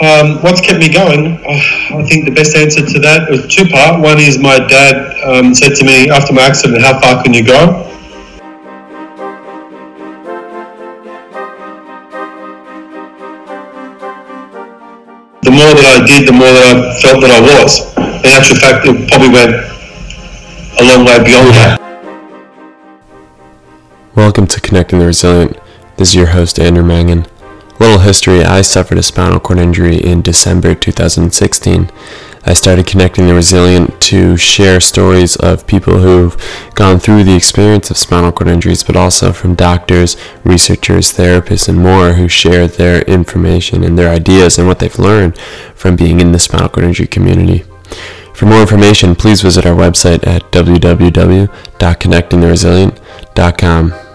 Um, what's kept me going? Oh, I think the best answer to that is two part. One is my dad um, said to me after my accident, "How far can you go?" The more that I did, the more that I felt that I was. In actual fact, it probably went a long way beyond that. Welcome to Connecting the Resilient. This is your host, Andrew Mangan. Little history I suffered a spinal cord injury in December 2016. I started connecting the resilient to share stories of people who've gone through the experience of spinal cord injuries, but also from doctors, researchers, therapists, and more who share their information and their ideas and what they've learned from being in the spinal cord injury community. For more information, please visit our website at www.connectingtheresilient.com.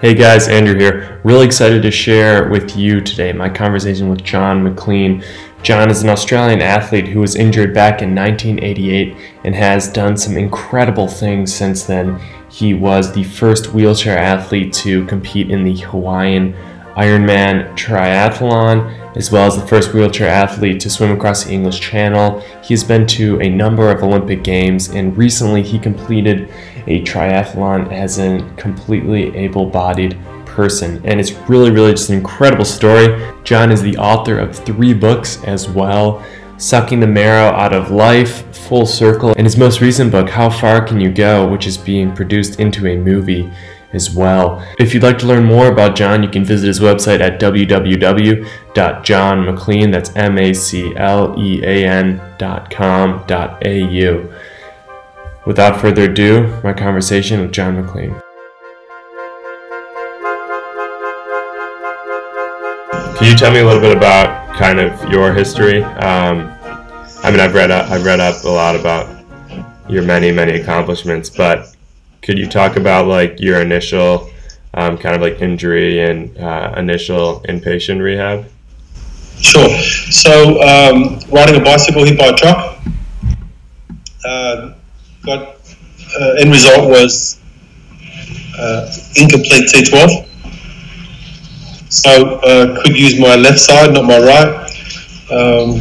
Hey guys, Andrew here. Really excited to share with you today my conversation with John Maclean. John is an Australian athlete who was injured back in 1988 and has done some incredible things since then. He was the first wheelchair athlete to compete in the Hawaiian Ironman triathlon, as well as the first wheelchair athlete to swim across the English Channel. He's been to a number of Olympic Games, and recently he completed a triathlon as a completely able bodied person. And it's really, really just an incredible story. John is the author of three books as well. Sucking the Marrow Out of Life, Full Circle, and his most recent book, How Far Can You Go, which is being produced into a movie as well. If you'd like to learn more about John, you can visit his website at www.johnmaclean, that's M-A-C-L-E-A-N dot com dot A-U. Without further ado, my conversation with John Maclean. Can you tell me a little bit about kind of your history? Um, I mean, I've read up, I've read up a lot about your many, many accomplishments, but could you talk about like your initial um, kind of like injury and uh, initial inpatient rehab? Sure. So, um, riding a bicycle hit by a truck. Uh, got uh, end result was uh, incomplete T12. So, uh, could use my left side, not my right. Um,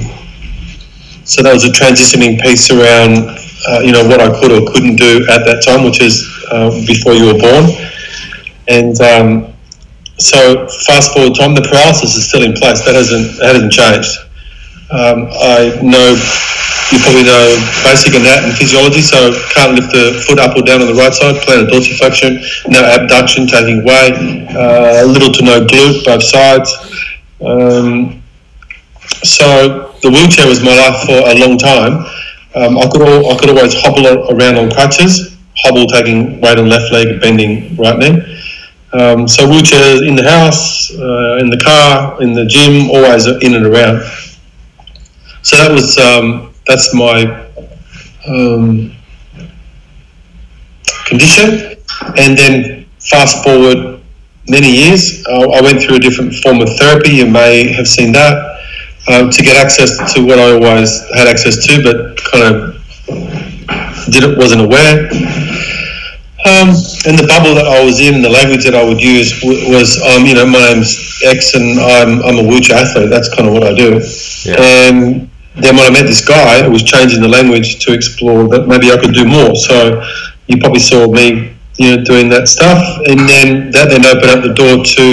so that was a transitioning piece around uh, you know what I could or couldn't do at that time, which is uh, before you were born. And um, so fast forward time, the paralysis is still in place. That hasn't that hasn't changed. Um, I know you probably know basic anatomy and physiology, so can't lift the foot up or down on the right side, plantar dorsiflexion, no abduction, taking weight, uh, little to no glute, both sides. Um, so the wheelchair was my life for a long time. Um, I could all, I could always hobble around on crutches, hobble taking weight on left leg, bending right knee. Um, so wheelchairs in the house, uh, in the car, in the gym, always in and around. So that was um, that's my um, condition, and then fast forward many years, uh, I went through a different form of therapy. You may have seen that um, to get access to what I always had access to, but kind of didn't wasn't aware. Um, and the bubble that I was in, the language that I would use was, um, you know, my name's X and I'm, I'm a wheelchair athlete. That's kind of what I do. Yeah. And then when I met this guy, it was changing the language to explore that maybe I could do more. So you probably saw me, you know, doing that stuff, and then that then opened up the door to,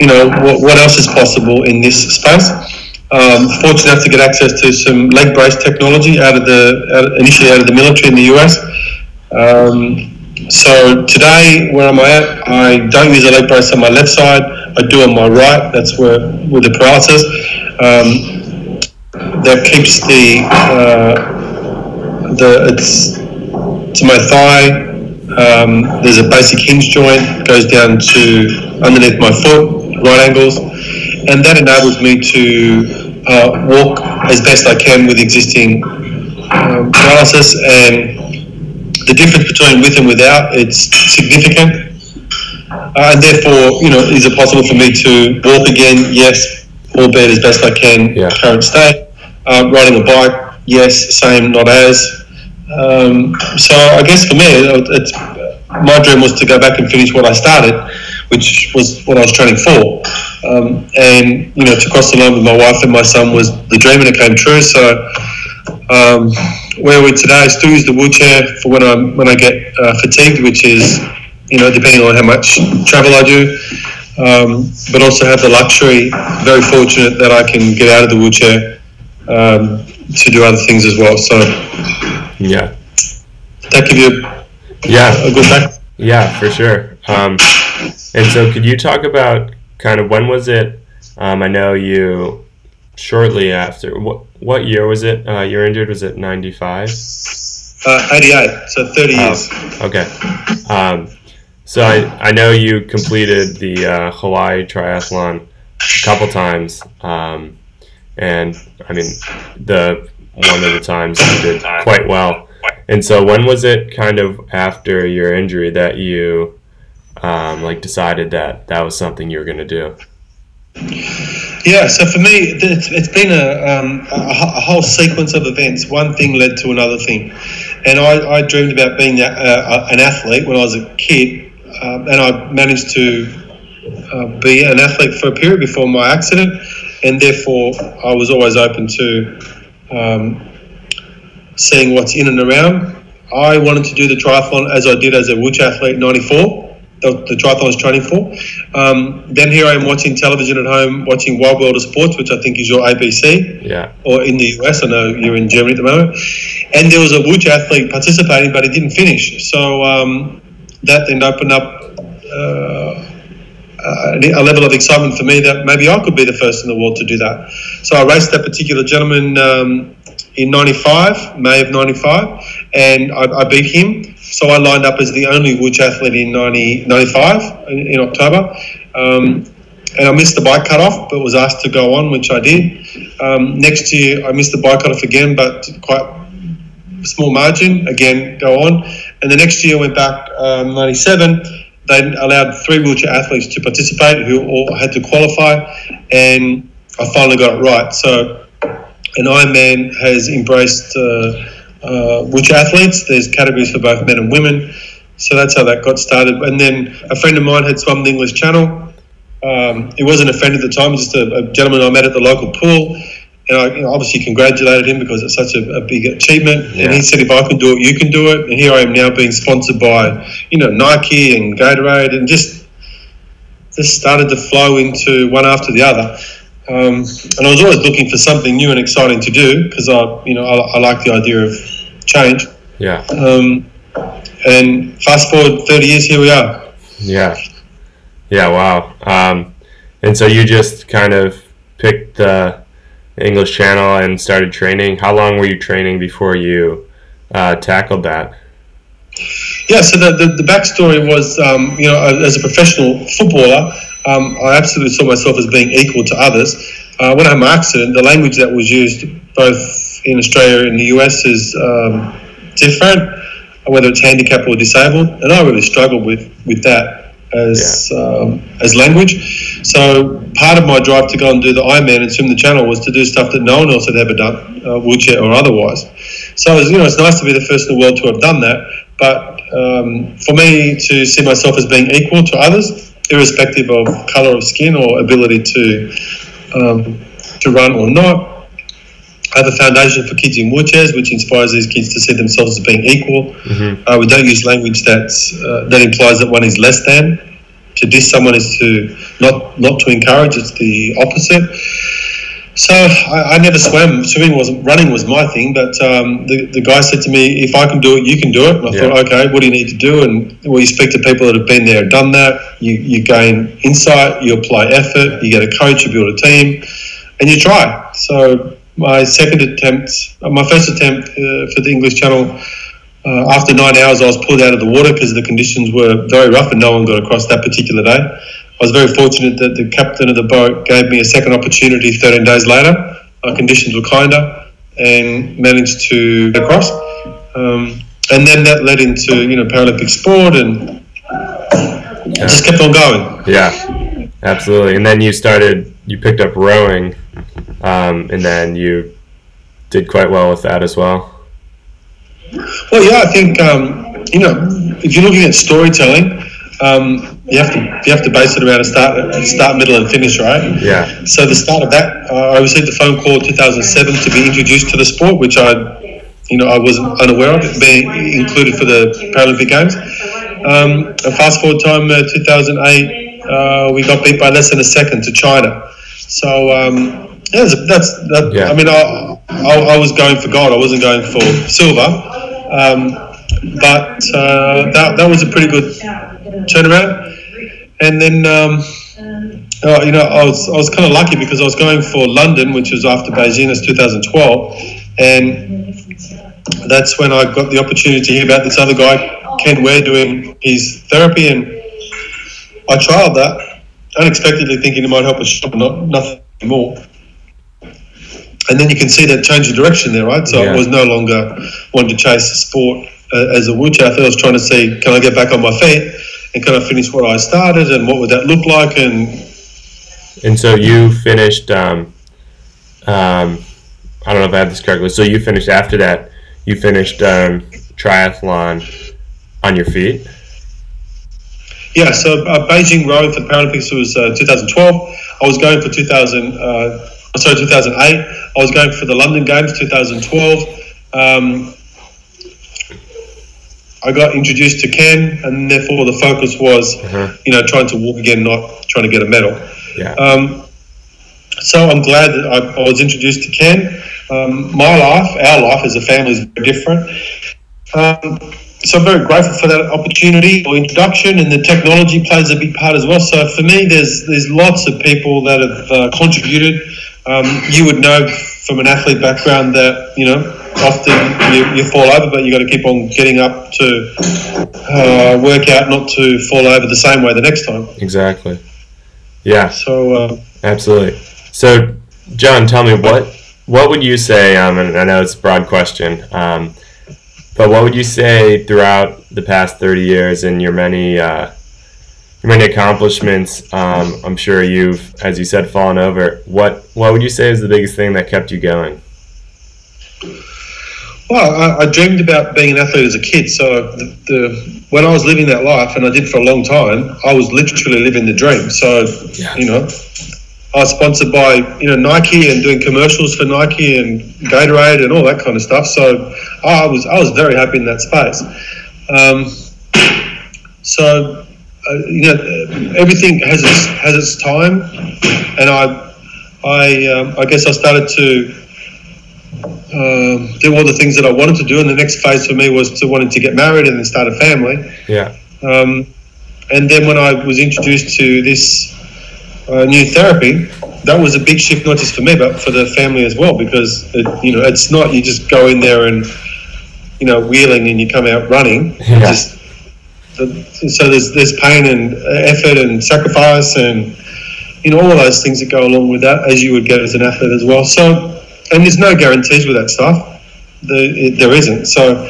you know, what, what else is possible in this space. Um, fortunate enough to get access to some leg brace technology out of the out, initially out of the military in the US. Um, so today, where am I at? I don't use a leg brace on my left side. I do on my right. That's where with the paralysis. Um, that keeps the uh, the it's to my thigh. Um, there's a basic hinge joint goes down to underneath my foot, right angles and that enables me to uh, walk as best I can with existing um, paralysis. And the difference between with and without it's significant. Uh, and therefore, you know, is it possible for me to walk again? Yes, albeit as best I can, yeah. current state. Uh, riding a bike, yes, same, not as. Um, so I guess for me, it's my dream was to go back and finish what I started, which was what I was training for. Um, and you know, to cross the line with my wife and my son was the dream, and it came true. So. Um, where we today, I still use the wheelchair for when I when I get uh, fatigued, which is you know depending on how much travel I do. Um, but also have the luxury, very fortunate that I can get out of the wheelchair um, to do other things as well. So yeah, that give you yeah a good back. Yeah, for sure. Um, and so, could you talk about kind of when was it? Um, I know you shortly after. What what year was it? Uh, you're injured. Was it ninety five? Uh, 88, so 30 years. okay. Um, so I, I know you completed the uh, Hawaii triathlon a couple times, um, and I mean the one of the times you did quite well. And so when was it kind of after your injury that you um, like decided that that was something you were going to do? Yeah, so for me, it's, it's been a, um, a, a, whole sequence of events. One thing led to another thing. And I, I dreamed about being a, an athlete when I was a kid, um, and I managed to uh, be an athlete for a period before my accident, and therefore I was always open to um, seeing what's in and around. I wanted to do the triathlon as I did as a wheelchair athlete 94 the, the triathlon I was training for. Um, then here I am watching television at home, watching Wide World of Sports, which I think is your ABC. Yeah. Or in the US, I know you're in Germany at the moment. And there was a wheelchair athlete participating, but he didn't finish. So um, that then opened up. Uh, a level of excitement for me that maybe I could be the first in the world to do that. So I raced that particular gentleman um, in 95, May of 95, and I, I, beat him. So I lined up as the only wheelchair athlete in 90, 95 in, in October. Um, and I missed the bike cutoff, but was asked to go on, which I did. Um, next year, I missed the bike cutoff again, but quite a small margin. Again, go on. And the next year, I went back um, 97. They allowed three wheelchair athletes to participate who all had to qualify, and I finally got it right. So and Ironman has embraced uh, uh, which athletes. There's categories for both men and women. So that's how that got started. And then a friend of mine had swum the English Channel. Um, he wasn't a friend at the time, just a, a, gentleman I met at the local pool. And I you know, obviously congratulated him because it's such a, a big achievement. Yeah. And he said, if I can do it, you can do it. And here I am now being sponsored by, you know, Nike and Gatorade and just just started to flow into one after the other. Um, and I was always looking for something new and exciting to do because I, you know, I, I, like the idea of change. Yeah. Um, and fast forward 30 years, here we are. Yeah. Yeah. Wow. Um, and so you just kind of picked the English Channel and started training. How long were you training before you uh, tackled that? Yeah, so the, the, the backstory was, um, you know, as a professional footballer, um, I absolutely saw myself as being equal to others. Uh, when I had my accident, the language that was used both in Australia and the US is um, different, whether it's handicapped or disabled, and I really struggled with with that as yeah. um, as language. So part of my drive to go and do the Ironman and swim the channel was to do stuff that no one else had ever done, uh, wheelchair or otherwise. So was, you know, it's nice to be the first in the world to have done that. But um, for me to see myself as being equal to others, irrespective of color of skin or ability to um, to run or not. I have a foundation for kids in wheelchairs, which inspires these kids to see themselves as being equal. Mm-hmm. Uh, we don't use language that's uh, that implies that one is less than. To diss someone is to not not to encourage. It's the opposite. So I, I, never swam. Swimming wasn't running was my thing, but um, the, the guy said to me, "If I can do it, you can do it." And I yeah. thought, okay, what do you need to do? And well, you speak to people that have been there, done that. You you gain insight, you apply effort, you get a coach, you build a team, and you try. So my second attempt, uh, my first attempt uh, for the English Channel. Uh, after nine hours, I was pulled out of the water because the conditions were very rough and no one got across that particular day. I was very fortunate that the captain of the boat gave me a second opportunity 13 days later. Our conditions were kinder and managed to get across. Um, and then that led into you know Paralympic sport and yeah. just kept on going. Yeah, absolutely. And then you started, you picked up rowing, um, and then you did quite well with that as well. Well, yeah, I think um, you know, if you're looking at storytelling, um, you have to you have to base it around a start, start, middle, and finish, right? Yeah. So the start of that, uh, I received a phone call in 2007 to be introduced to the sport, which I, you know, I was unaware of being included for the Paralympic Games. Um, fast forward time, uh, 2008, uh, we got beat by less than a second to China. So um, yeah, that's that. Yeah. I mean, I, I, I was going for gold. I wasn't going for silver. Um, but uh, that, that was a pretty good turnaround. And then, um, uh, you know, I was, I was kind of lucky because I was going for London, which was after Beijing, it's 2012. And that's when I got the opportunity to hear about this other guy, Ken Ware, doing his therapy. And I trialed that, unexpectedly thinking it might help a shop, not nothing more. And then you can see that change of direction there, right? So yeah. I was no longer wanting to chase the sport uh, as a wheelchair athlete, I was trying to see can I get back on my feet? And can I finish what I started? And what would that look like? And and so you finished um, um, I don't know if I have this correctly so you finished after that you finished um, triathlon on your feet? Yeah so uh, Beijing rowing for the Paralympics was uh, 2012 I was going for 2000 uh, sorry 2008 I was going for the London Games 2012 um, I got introduced to Ken, and therefore the focus was, uh-huh. you know, trying to walk again, not trying to get a medal. Yeah. Um, so I'm glad that I, I was introduced to Ken. Um, my life, our life as a family is very different. Um, so I'm very grateful for that opportunity or introduction, and the technology plays a big part as well. So for me, there's there's lots of people that have uh, contributed. Um, you would know from an athlete background that you know often you, you fall over, but you got to keep on getting up to uh, work out not to fall over the same way the next time. Exactly. Yeah. So uh, absolutely. So, John, tell me what what would you say? Um, and I know it's a broad question, um, but what would you say throughout the past thirty years and your many uh, many accomplishments? Um, I'm sure you've, as you said, fallen over. What what would you say is the biggest thing that kept you going? Well, I, I, dreamed about being an athlete as a kid. So the, the, when I was living that life, and I did for a long time, I was literally living the dream. So you know, I was sponsored by you know Nike and doing commercials for Nike and Gatorade and all that kind of stuff. So I was I was very happy in that space. Um, so uh, you know, everything has its has its time, and I I um, I guess I started to um, do all the things that I wanted to do. And the next phase for me was to wanting to get married and then start a family. Yeah. Um, and then when I was introduced to this uh, new therapy, that was a big shift, not just for me, but for the family as well, because it, you know it's not you just go in there and you know wheeling and you come out running. Yeah. Just, so there's there's pain and effort and sacrifice and you know all of those things that go along with that, as you would get as an athlete as well. So and there's no guarantees with that stuff. The, it, there isn't. So,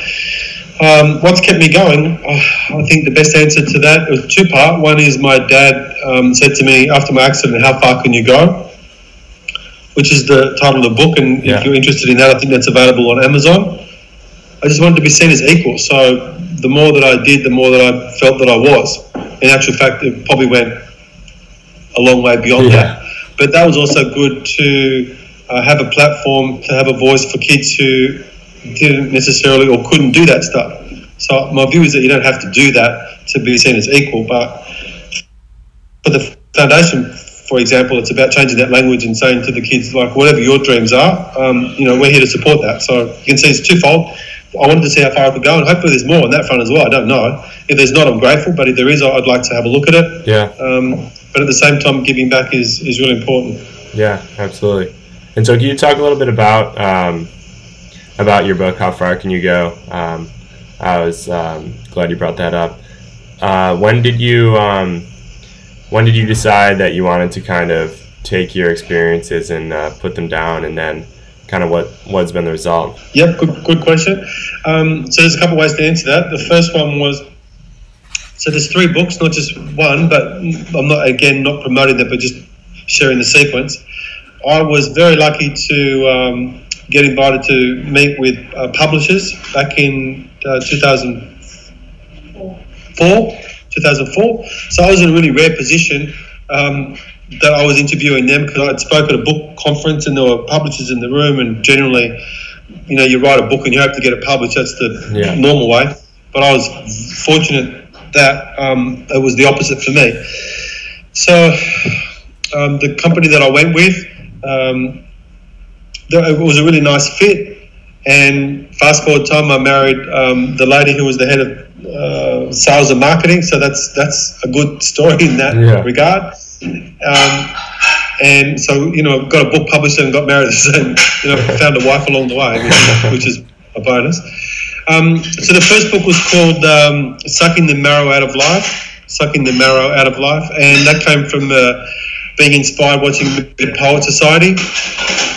um, what's kept me going? Oh, I think the best answer to that was two part. One is my dad um, said to me after my accident, "How far can you go?" Which is the title of the book, and yeah. if you're interested in that, I think that's available on Amazon. I just wanted to be seen as equal. So the more that I did, the more that I felt that I was. In actual fact, it probably went a long way beyond yeah. that. But that was also good to uh, have a platform to have a voice for kids who didn't necessarily or couldn't do that stuff. So my view is that you don't have to do that to be seen as equal, but for the foundation, for example, it's about changing that language and saying to the kids, like, whatever your dreams are, um, you know, we're here to support that. So you can see it's twofold. I wanted to see how far I could go, and hopefully there's more on that front as well. I don't know. If there's not, I'm grateful, but if there is, I'd like to have a look at it. Yeah. Um, but at the same time, giving back is, is really important. Yeah, absolutely. And so, can you talk a little bit about um, about your book? How far can you go? Um, I was um, glad you brought that up. Uh, when did you um, when did you decide that you wanted to kind of take your experiences and uh, put them down, and then kind of what what's been the result? Yep, good good question. Um, so there's a couple ways to answer that. The first one was so there's three books, not just one, but I'm not again not promoting that, but just sharing the sequence. I was very lucky to um, get invited to meet with uh, publishers back in uh, 2004. 2004. So I was in a really rare position um, that I was interviewing them because I'd spoke at a book conference and there were publishers in the room. And generally, you know, you write a book and you hope to get it published. That's the yeah. normal way. But I was fortunate that um, it was the opposite for me. So um, the company that I went with, um, it was a really nice fit. And fast forward time, I married um, the lady who was the head of uh, sales and marketing. So that's that's a good story in that yeah. regard. Um, and so you know, I've got a book published and got married, and you know, found a wife along the way, which, which is a bonus. Um, so the first book was called um, "Sucking the Marrow Out of Life," sucking the marrow out of life, and that came from uh, being inspired watching the Poet Society.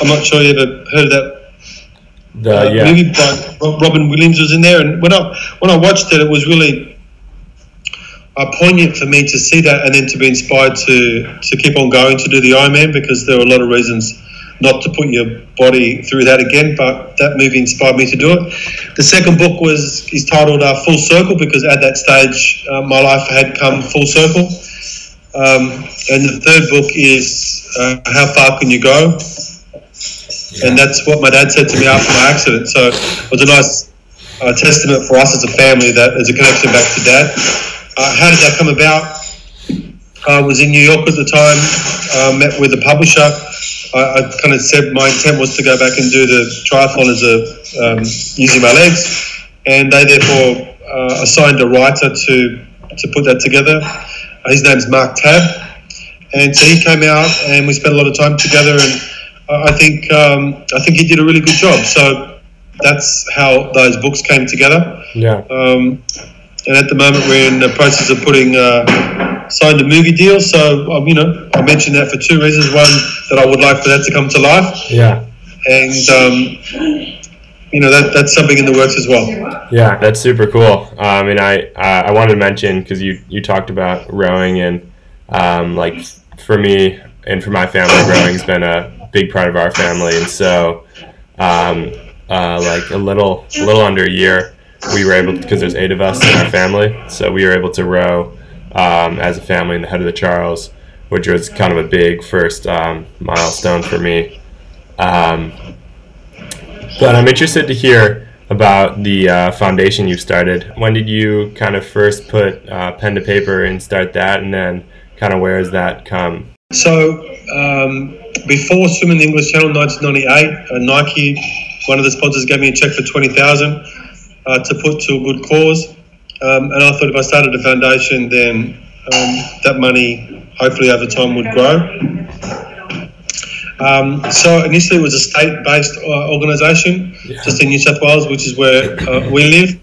I'm not sure you ever heard of that the, uh, yeah. movie by Robin Williams was in there, and when I when I watched it, it was really uh, poignant for me to see that, and then to be inspired to to keep on going to do the Ironman because there were a lot of reasons not to put your body through that again. But that movie inspired me to do it. The second book was is titled uh, Full Circle because at that stage uh, my life had come full circle. Um, and the third book is uh, How Far Can You Go? And that's what my dad said to me after my accident. So it was a nice uh, testament for us as a family that there's a connection back to dad. Uh, how did that come about? I was in New York at the time, uh, met with a publisher. I, I, kind of said my intent was to go back and do the triathlon as a um, using my legs, and they therefore uh, assigned a writer to to put that together. his name's Mark Tabb, and so he came out and we spent a lot of time together and I think um, I think he did a really good job. So that's how those books came together. Yeah. Um, and at the moment, we're in the process of putting uh, signed a movie deal. So um, you know, I mentioned that for two reasons. One, that I would like for that to come to life. Yeah. And um, you know that that's something in the works as well. Yeah, that's super cool. I mean, I uh, I wanted to mention because you you talked about rowing and um, like for me and for my family, rowing has been a big part of our family, and so um, uh, like a little a little under a year, we were able because there's eight of us in our family, so we were able to row um, as a family in the head of the Charles, which was kind of a big first um, milestone for me. Um, but I'm interested to hear about the uh, foundation you started. When did you kind of first put uh, pen to paper and start that, and then kind of where has that come? So um, before swimming the English Channel, 1998, uh, Nike, one of the sponsors, gave me a check for twenty thousand uh, to put to a good cause. Um, and I thought if I started a foundation, then um, that money, hopefully over time, would grow. Um, so initially, it was a state-based uh, organisation, yeah. just in New South Wales, which is where uh, we live.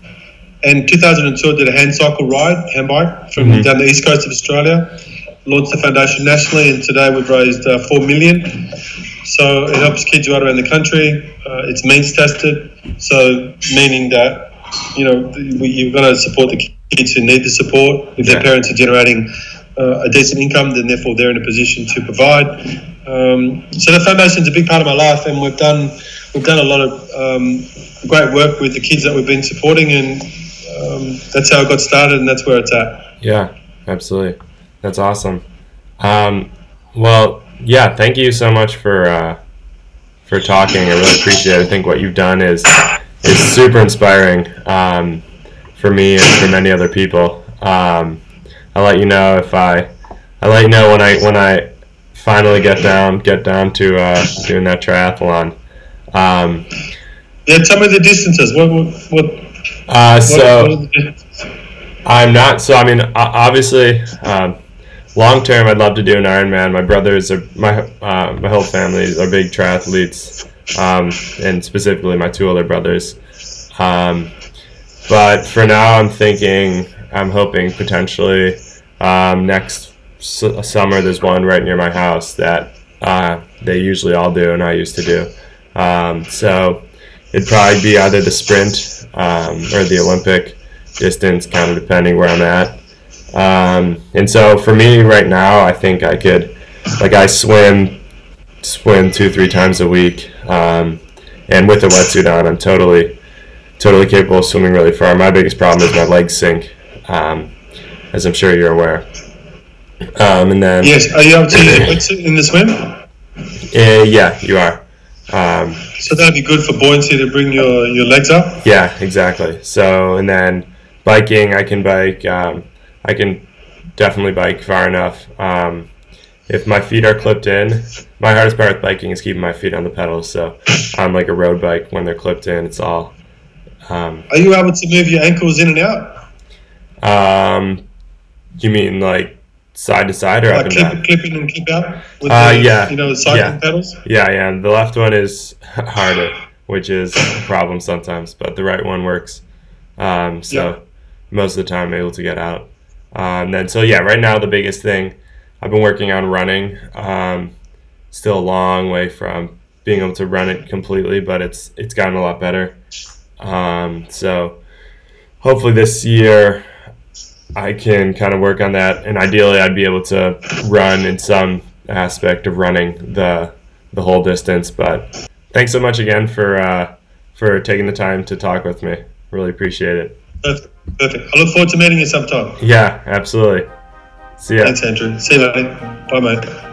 And 2002, I did a hand cycle ride, hand bike, from mm-hmm. down the east coast of Australia launched the foundation nationally, and today we've raised uh, four million. So it helps kids right around the country. Uh, it's means tested, so meaning that you know you've got to support the kids who need the support. If their parents are generating uh, a decent income, then therefore they're in a position to provide. Um, so the foundation is a big part of my life, and we've done we've done a lot of um, great work with the kids that we've been supporting, and um, that's how it got started, and that's where it's at. Yeah, absolutely. That's awesome. Um, well, yeah, thank you so much for uh, for talking. I really appreciate it. I think what you've done is is super inspiring um, for me and for many other people. Um, I'll let you know if I I let you know when I when I finally get down get down to uh, doing that triathlon. Um, yeah, tell me the distances. What what what? Uh, so what I'm not. So I mean, obviously. Um, long term, I'd love to do an Ironman. My brothers are my uh, my whole family are big triathletes, um, and specifically my two older brothers. Um, but for now, I'm thinking I'm hoping potentially um, next su- summer there's one right near my house that uh, they usually all do and I used to do. Um, so it'd probably be either the sprint um, or the Olympic distance, kind of depending where I'm at. Um, and so for me right now, I think I could, like I swim, swim two, three times a week. Um, and with a wetsuit on, I'm totally, totally capable of swimming really far. My biggest problem is my legs sink. um, as I'm sure you're aware. Um, and then Yes. Are you up to wetsuit in the swim? uh, yeah, you are. Um, So that'd be good for buoyancy to bring your, your legs up. Yeah, exactly. So, and then biking, I can bike. I can definitely bike far enough. Um, if my feet are clipped in, my hardest part with biking is keeping my feet on the pedals. So, on like a road bike, when they're clipped in, it's all. Um, Are you able to move your ankles in and out? um, you mean like side to side or up Like and clip, down? clip in and clip out with Uh, the, yeah. you know, the cycling Yeah. pedals? Yeah, yeah. And the left one is harder, which is a problem sometimes, but the right one works. Um, so Yeah. most of the time, I'm able to get out. Um, then so yeah, right now the biggest thing I've been working on running. Um, still a long way from being able to run it completely, but it's it's gotten a lot better. Um, so hopefully this year I can kind of work on that, and ideally I'd be able to run in some aspect of running the the whole distance. But thanks so much again for uh, for taking the time to talk with me. Really appreciate it. Perfect. Perfect. I look forward to meeting you sometime. Yeah, absolutely. See ya. Thanks, Andrew. See you later. Bye, mate.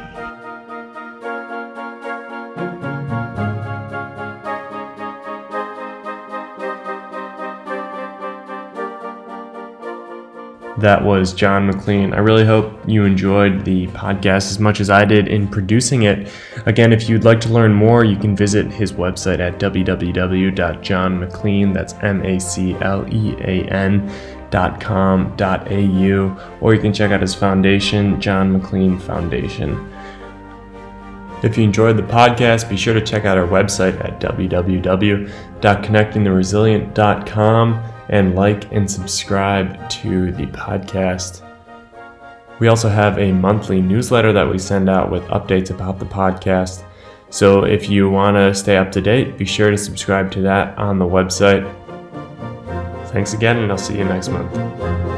That was John Maclean. I really hope you enjoyed the podcast as much as I did in producing it. Again, if you'd like to learn more, you can visit his website at www.johnmaclean, that's M-A-C-L-E-A-N dot com dot au, or you can check out his foundation, John Maclean Foundation. If you enjoyed the podcast, be sure to check out our website at www.connectingtheresilient.com and like and subscribe to the podcast. We also have a monthly newsletter that we send out with updates about the podcast. So if you want to stay up to date, be sure to subscribe to that on the website. Thanks again, and I'll see you next month.